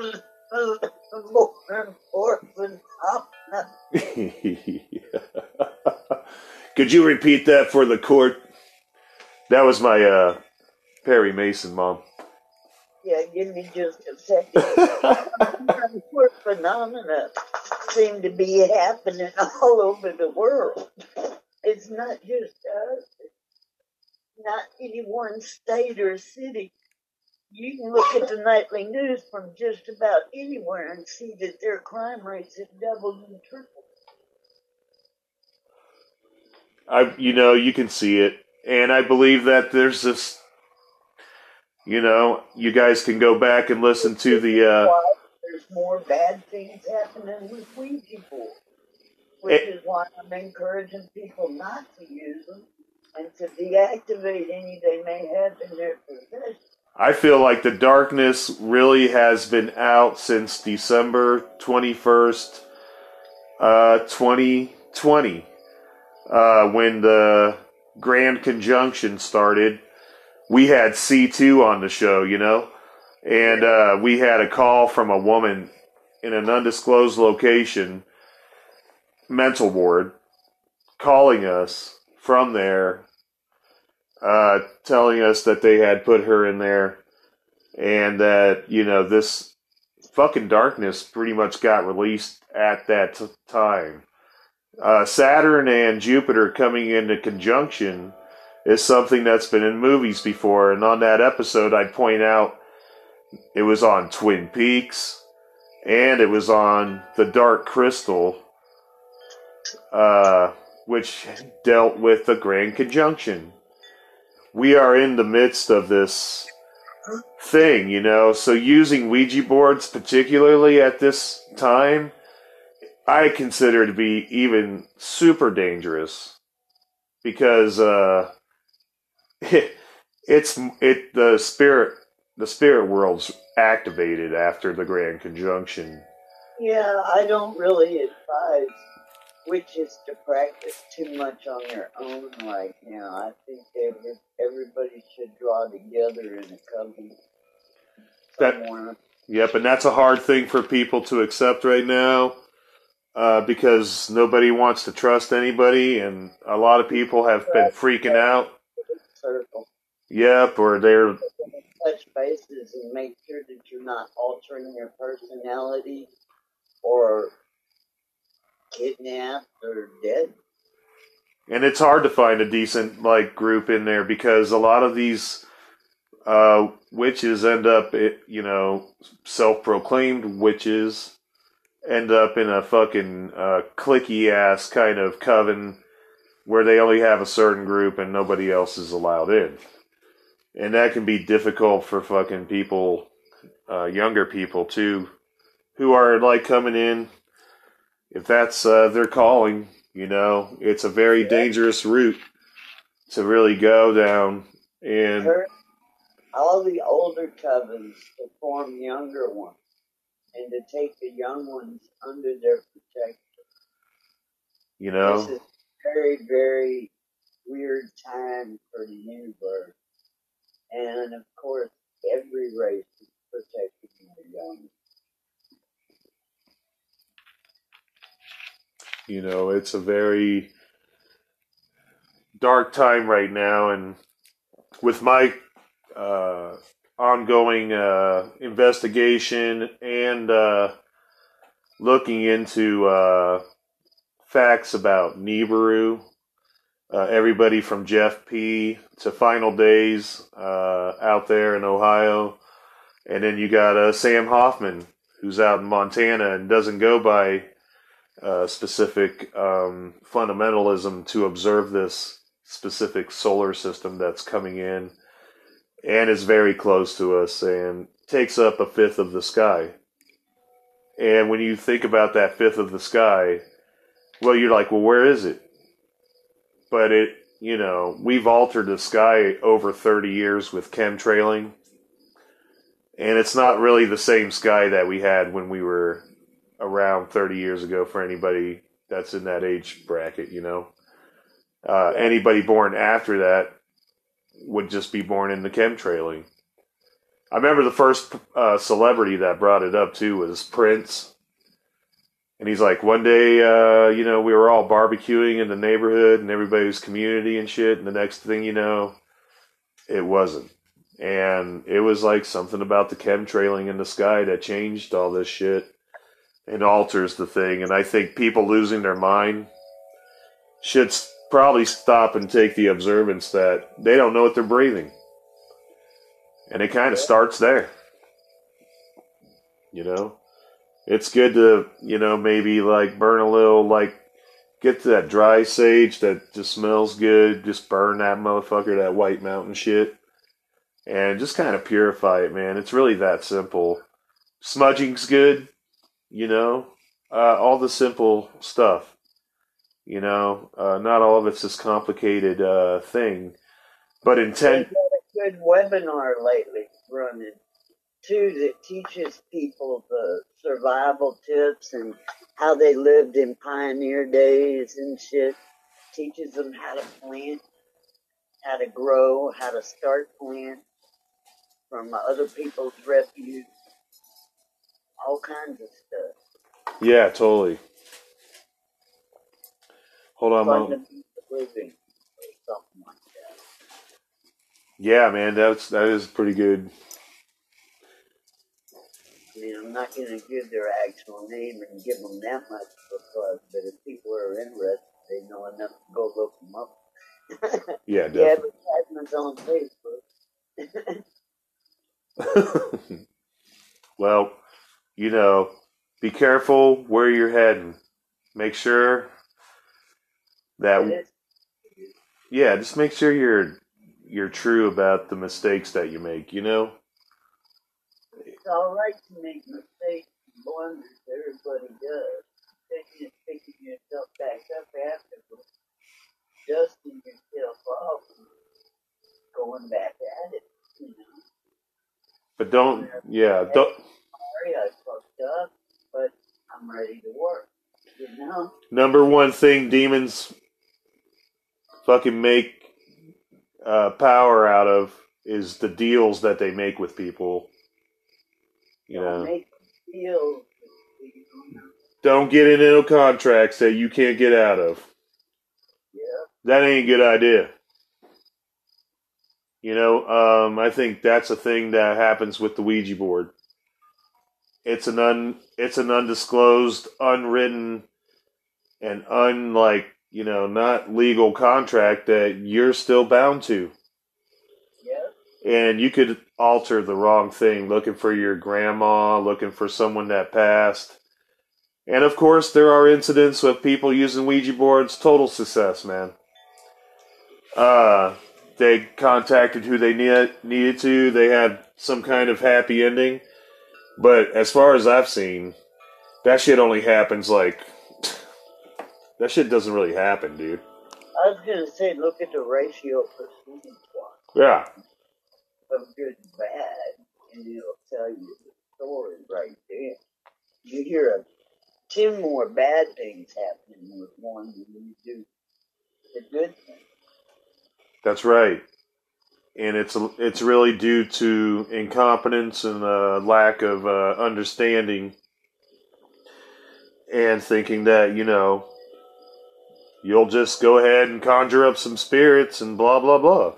could you repeat that for the court that was my uh Perry Mason mom Yeah, give me just a second. Queer phenomena seem to be happening all over the world. It's not just us. It's not any one state or city. You can look at the nightly news from just about anywhere and see that their crime rates have doubled and tripled. I, you know, you can see it, and I believe that there's this. You know, you guys can go back and listen to the. Uh, there's more bad things happening with Ouija boards, which It- is why I'm encouraging people not to use them and to deactivate any they may have in their possession. I feel like the darkness really has been out since December 21st, uh, 2020, uh, when the Grand Conjunction started. We had C2 on the show, you know, and uh, we had a call from a woman in an undisclosed location, mental ward, calling us from there uh, telling us that they had put her in there and that, you know, this fucking darkness pretty much got released at that t- time. Uh, Saturn and Jupiter coming into conjunction is something that's been in movies before. And on that episode, I'd point out it was on Twin Peaks and it was on The Dark Crystal, uh, which dealt with the Grand Conjunction we are in the midst of this thing, you know. So using Ouija boards, particularly at this time, I consider to be even super dangerous because uh, it, it's it the spirit the spirit world's activated after the Grand Conjunction. Yeah, I don't really advise witches to practice too much on their own right now. I think every, everybody should draw together in a company. That- Yep, and that's a hard thing for people to accept right now uh, because nobody wants to trust anybody, and a lot of people have been freaking out. circle. Yep, or they're Touch bases and make sure that you're not altering your personality or kidnapped or dead. and it's hard to find a decent like group in there because a lot of these uh, witches end up, you know, self-proclaimed witches end up in a fucking uh, clicky ass kind of coven where they only have a certain group and nobody else is allowed in, and that can be difficult for fucking people, uh, younger people too, who are like coming in. If that's uh, their calling, you know, it's a very dangerous route to really go down. And all the older covens to form younger ones and to take the young ones under their protection. you know, This is a very, very weird time for the universe. And of course, every race is protecting the young. You know, it's a very dark time right now, and with my uh, ongoing uh, investigation and uh, looking into uh, facts about Nibiru, uh, everybody from Jeff P to Final Days uh, out there in Ohio, and then you got Sam Hoffman who's out in Montana and doesn't go by uh, specific um, fundamentalism to observe this specific solar system that's coming in and is very close to us and takes up a fifth of the sky. And when you think about that fifth of the sky, well, you're like, well, where is it? But it, you know, we've altered the sky over 30 years with chemtrailing. And it's not really the same sky that we had when we were around 30 years ago for anybody that's in that age bracket, you know. Uh, anybody born after that would just be born in the chemtrailing. I remember the first uh, celebrity that brought it up too was Prince. And he's like, one day, uh, you know, we were all barbecuing in the neighborhood and everybody's community and shit. And the next thing you know, it wasn't. And it was like something about the chemtrailing in the sky that changed all this shit and alters the thing. And I think people losing their mind should probably stop and take the observance that they don't know what they're breathing. And it kind of starts there. You know? It's good to, you know, maybe like burn a little, like, get to that dry sage that just smells good. Just burn that motherfucker, that white mountain shit. And just kind of purify it, man. It's really that simple. Smudging's good, you know? Uh, all the simple stuff. You know, uh, not all of it's this complicated uh, thing. But intent. We've had a good webinar lately running too that teaches people the survival tips and how they lived in pioneer days and shit. Teaches them how to plant, how to grow, how to start plant from other people's refuse, all kinds of stuff. Yeah, totally. Hold on, Mom. Living or something like that. Yeah, man, that's that is pretty good. I mean, I'm not going to give their actual name and give them that much plug, but if people are interested, they know enough to go look them up. Yeah, the definitely. advertisements on Facebook. well, you know, be careful where you're heading. Make sure that yeah, just make sure you're you're true about the mistakes that you make, you know? it's all right to make mistakes and blunders. Everybody does. Taking and picking yourself back up afterwards, dusting yourself off, going back at it. You know, But don't yeah, don't sorry I fucked up, but I'm ready to work. You know. number one thing demons fucking make uh, power out of is the deals that they make with people. You know, Make them feel. don't get into contracts that you can't get out of. Yeah. That ain't a good idea. You know, um, I think that's a thing that happens with the Ouija board. It's an un, it's an undisclosed, unwritten, and unlike you know not legal contract that you're still bound to. Yeah. And you could alter the wrong thing, looking for your grandma, looking for someone that passed. And of course, there are incidents with people using Ouija boards. Total success, man. Uh, they contacted who they need, needed to. They had some kind of happy ending. But as far as I've seen, that shit only happens like. That shit doesn't really happen, dude. I was gonna say, look at the ratio percentage wise Yeah. of good and bad, and it'll tell you the story right there. You hear of ten more bad things happening with one than you do the good thing. That's right, and it's it's really due to incompetence and uh, lack of uh, understanding, and thinking that you know you'll just go ahead and conjure up some spirits and blah blah blah,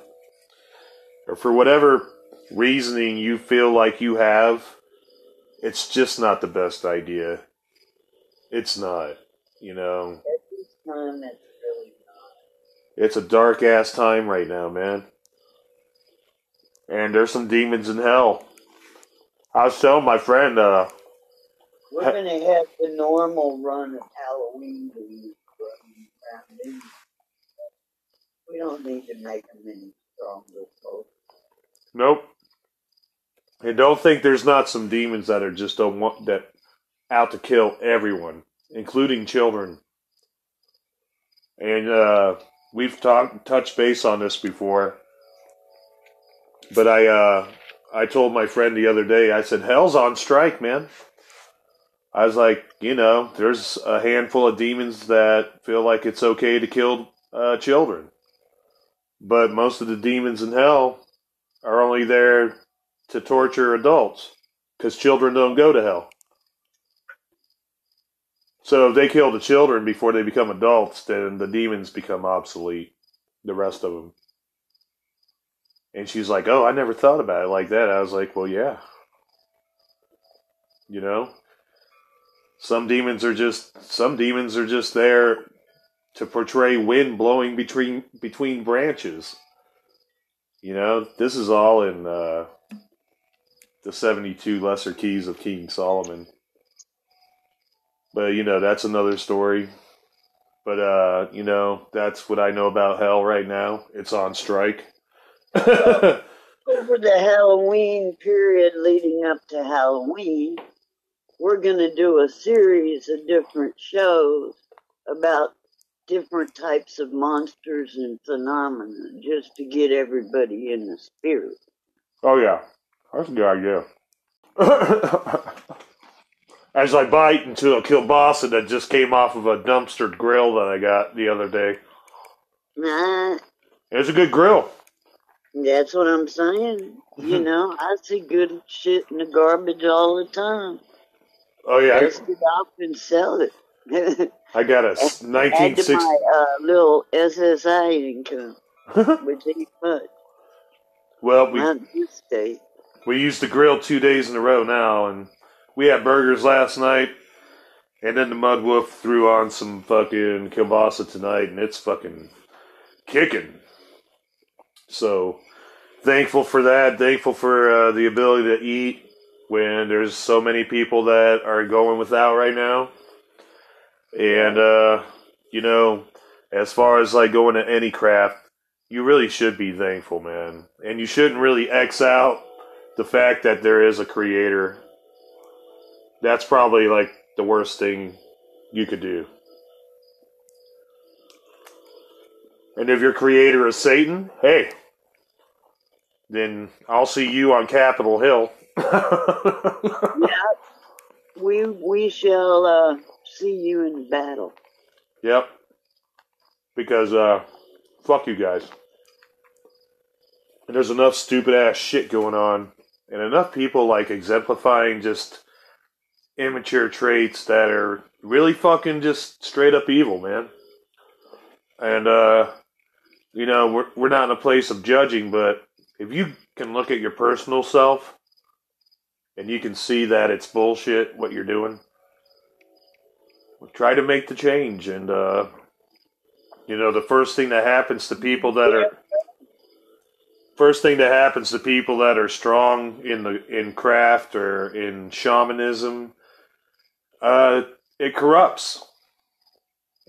or for whatever reasoning you feel like you have, it's just not the best idea. It's not, you know. At this time, it's really It's a dark ass time right now, man. And there's some demons in hell. I was telling my friend, uh, We're Ha- gonna have the normal run of Halloween movies running. We don't need to make them any stronger, folks. nope. And don't think there's not some demons that are just don't want that out to kill everyone, including children. And uh, we've talked touched base on this before. But I uh, I told my friend the other day, I said, Hell's on strike, man. I was like, you know, there's a handful of demons that feel like it's okay to kill uh, children. But most of the demons in hell are only there to torture adults because children don't go to hell. So if they kill the children before they become adults, then the demons become obsolete, the rest of them. And she's like, "Oh, I never thought about it like that." I was like, "Well, yeah. You know, some demons are just some demons are just there to portray wind blowing between between branches. You know, this is all in uh, the 72 Lesser Keys of King Solomon. But, you know, that's another story. But, uh, you know, that's what I know about hell right now. It's on strike. Over the Halloween period leading up to Halloween, we're going to do a series of different shows about different types of monsters and phenomena just to get everybody in the spirit. Oh yeah, that's a good idea. As I bite into a kielbasa that just came off of a dumpster grill that I got the other day. Nah, It's a good grill. That's what I'm saying. You know, I see good shit in the garbage all the time. Oh yeah, Let's get off and sell it. I got a Add to 1960. my uh, little SSI income, which ain't much. Well, we Not this day. we used the grill two days in a row now, and we had burgers last night, and then the Mud Wolf threw on some fucking kielbasa tonight, and it's fucking kicking. So thankful for that. Thankful for uh, the ability to eat when there's so many people that are going without right now. And uh, you know, as far as like going to any craft, you really should be thankful, man. And you shouldn't really X out the fact that there is a creator. That's probably like the worst thing you could do. And if your creator is Satan, hey, then I'll see you on Capitol Hill. yeah, we we shall uh, see you in battle. Yep. Because uh fuck you guys. And there's enough stupid ass shit going on and enough people like exemplifying just immature traits that are really fucking just straight up evil, man. And uh you know, we're we're not in a place of judging, but if you can look at your personal self and you can see that it's bullshit what you're doing, try to make the change. And uh you know the first thing that happens to people that are first thing that happens to people that are strong in the in craft or in shamanism uh it corrupts.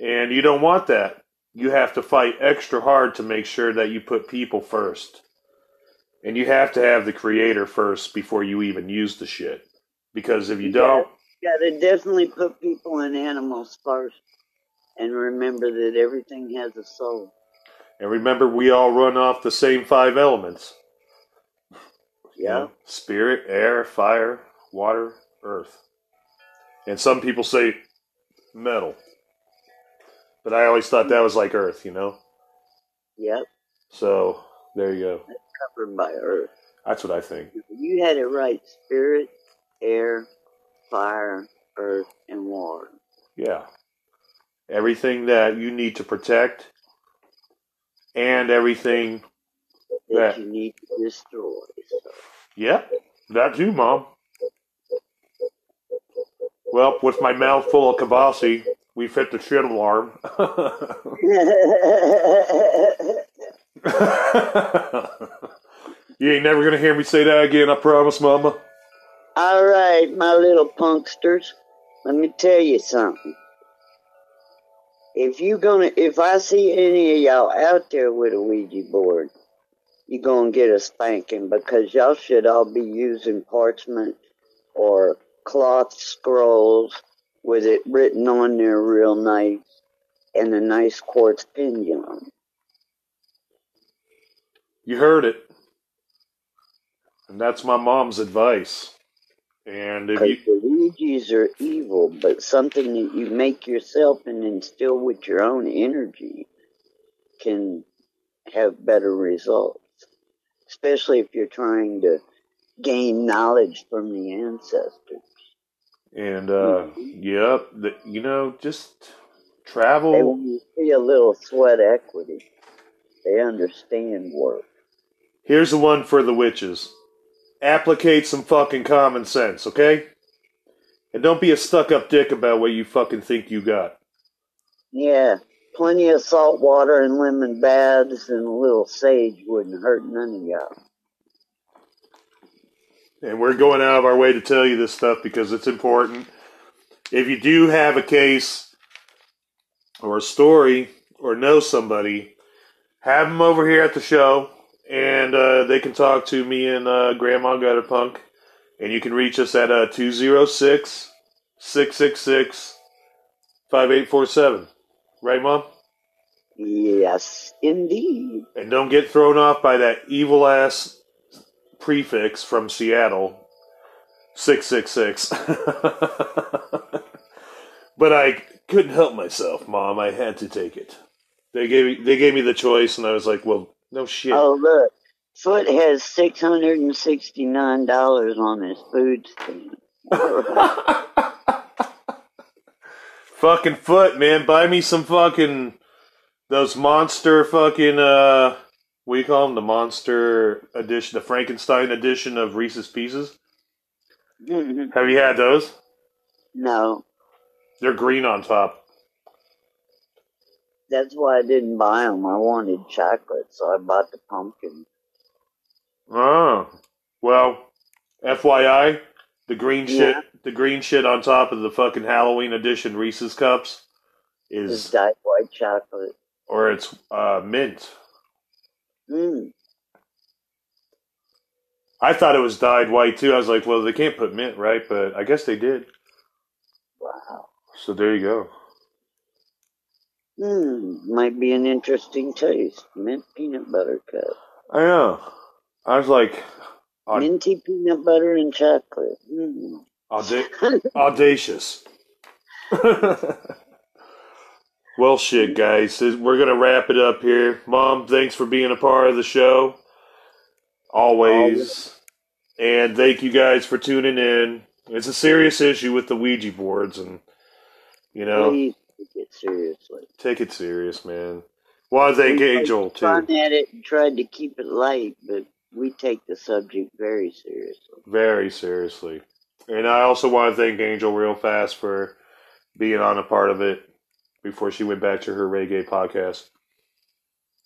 And you don't want that. You have to fight extra hard to make sure that you put people first and you have to have the creator first before you even use the shit because if you don't Yeah, they definitely put people and animals first, and remember that everything has a soul. And remember, we all run off the same five elements. You Yeah. know, spirit, air, fire, water, earth. And some people say metal. But I always thought that was like earth, you know? Yep. So, there you go. Covered by earth. That's what I think. You had it right. Spirit, air, fire, earth, and water. Yeah. Everything that you need to protect and everything That that. you need to destroy. So. Yep, that too, Mom. Well, with my mouth full of kibasi, we fit the shit alarm. you ain't never gonna hear me say that again, I promise, Mama. All right, my little punksters. Let me tell you something. If you gonna, if I see any of y'all out there with a Ouija board, you gonna get a spanking because y'all should all be using parchment or cloth scrolls with it written on there real nice and a nice quartz pendulum. You heard it. And that's my mom's advice. And if you, the Ouijas are evil, but something that you make yourself and instill with your own energy can have better results. Especially if you're trying to gain knowledge from the ancestors. and uh, yep, the, you know, just They travel. want to see a little sweat equity. They understand work. Here's the one for the witches. Applicate some fucking common sense, okay? And don't be a stuck up dick about what you fucking think you got. Yeah, plenty of salt water and lemon baths and a little sage wouldn't hurt none of y'all. And we're going out of our way to tell you this stuff because it's important. If you do have a case or a story or know somebody, have them over here at the show and uh, they can talk to me and uh, Grandma Gutterpunk. And you can reach us at uh, 206 666 5847. Right, Mom? Yes, indeed. And don't get thrown off by that evil ass prefix from Seattle, 666. but I couldn't help myself, Mom. I had to take it. They gave me, they gave me the choice, and I was like, well, no shit. Oh, look. Foot has $669 on his food stamp. fucking foot, man. Buy me some fucking those monster fucking uh what do you call them? The monster edition, the Frankenstein edition of Reese's Pieces. Have you had those? No, They're green on top. That's why I didn't buy them. I wanted chocolate, so I bought the pumpkin. Oh, well, FYI, the green shit, the green shit on top of the fucking Halloween edition Reese's cups It's is, dyed white chocolate. or it's uh, mint. Mm. I thought it was dyed white too. I was like, well, they can't put mint, right? But I guess they did. Wow. So there you go. Mm. Might be an interesting taste. Mint peanut butter cup. I know. I was like, aud- Minty peanut butter and chocolate. Mm. auda- audacious. well, shit, guys. We're going to wrap it up here. Mom, thanks for being a part of the show. Always. And thank you guys for tuning in. It's a serious issue with the Ouija boards, and, you know, Please take it seriously. take it serious, man. Want to thank We Angel, poked fun at it and tried to keep it light, but we take the subject very seriously. Very seriously. And I also want to thank Angel real fast for being on a part of it before she went back to her reggae podcast.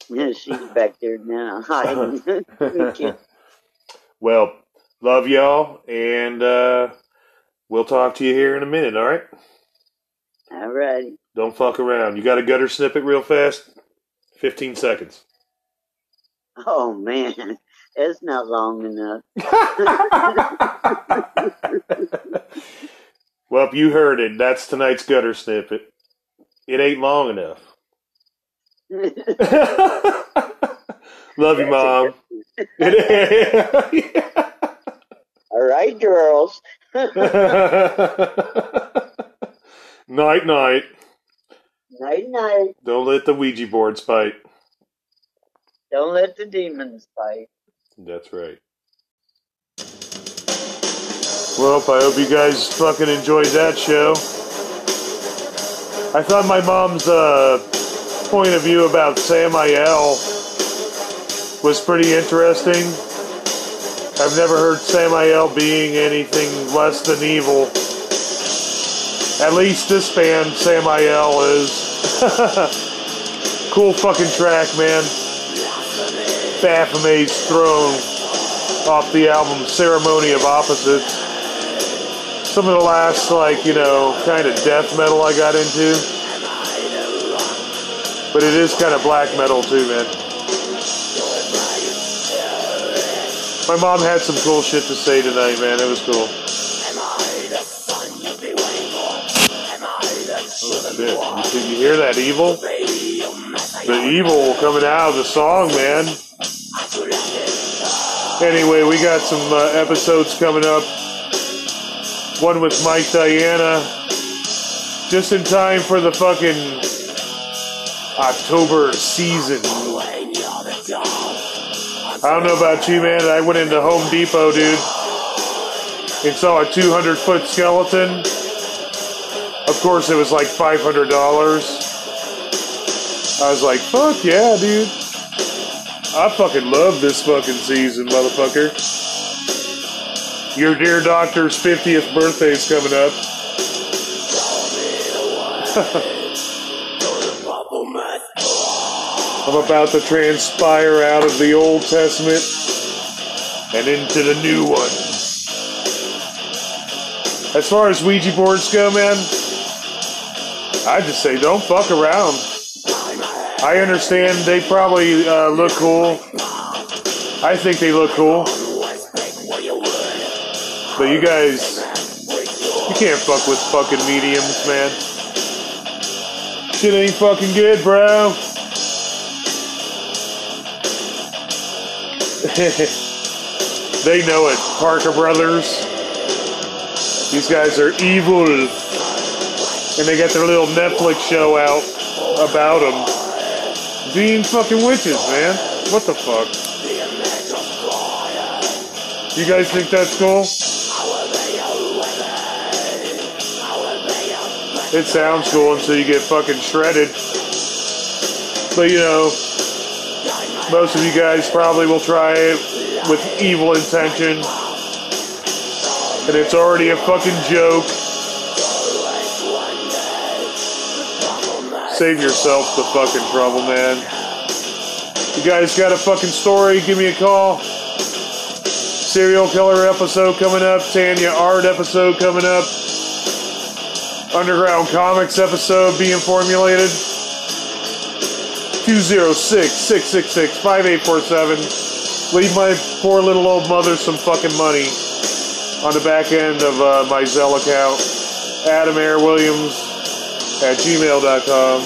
Yeah, she's back there now. well, love y'all, and uh, we'll talk to you here in a minute, all right? All righty. Don't fuck around. You got a gutter snippet real fast? 15 seconds. Oh man, that's not long enough. Well, if you heard it. That's tonight's gutter snippet. It ain't long enough. Love you, Mom. All right, girls. night, night. Night, night. Don't let the Ouija boards bite. Don't let the demons fight. That's right. Well, I hope you guys fucking enjoyed that show. I thought my mom's uh, point of view about Samael was pretty interesting. I've never heard Samael being anything less than evil. At least this band, Samael, is. cool fucking track, man. Baphomet's Throne off the album Ceremony of Opposites. Some of the last, like, you know, kind of death metal I got into. But it is kind of black metal too, man. My mom had some cool shit to say tonight, man. It was cool. Shit. You, see- you hear that evil? The evil coming out of the song, man. Anyway, we got some uh, episodes coming up. One with Mike Diana. Just in time for the fucking October season. I don't know about you, man. I went into Home Depot, dude, and saw a 200 foot skeleton. Of course, it was like $500. I was like, fuck yeah, dude. I fucking love this fucking season, motherfucker. Your dear doctor's 50th birthday's coming up. I'm about to transpire out of the Old Testament and into the new one. As far as Ouija boards go, man, I just say don't fuck around. I understand they probably uh, look cool. I think they look cool. But you guys, you can't fuck with fucking mediums, man. Shit ain't fucking good, bro. they know it, Parker Brothers. These guys are evil. And they got their little Netflix show out about them. Being fucking witches, man. What the fuck? You guys think that's cool? It sounds cool until you get fucking shredded. But you know, most of you guys probably will try it with evil intention. And it's already a fucking joke. Save yourself the fucking trouble, man. You guys got a fucking story? Give me a call. Serial killer episode coming up. Tanya Art episode coming up. Underground Comics episode being formulated. 206-666-5847. Leave my poor little old mother some fucking money on the back end of uh, my Zelle account. Adam Air Williams at gmail.com.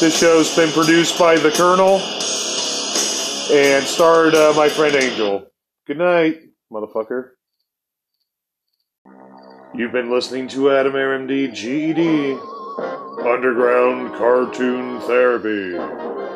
This show's been produced by The Colonel and starred uh, my friend Angel. Good night, motherfucker. You've been listening to Adam Air MD GED Underground Cartoon Therapy.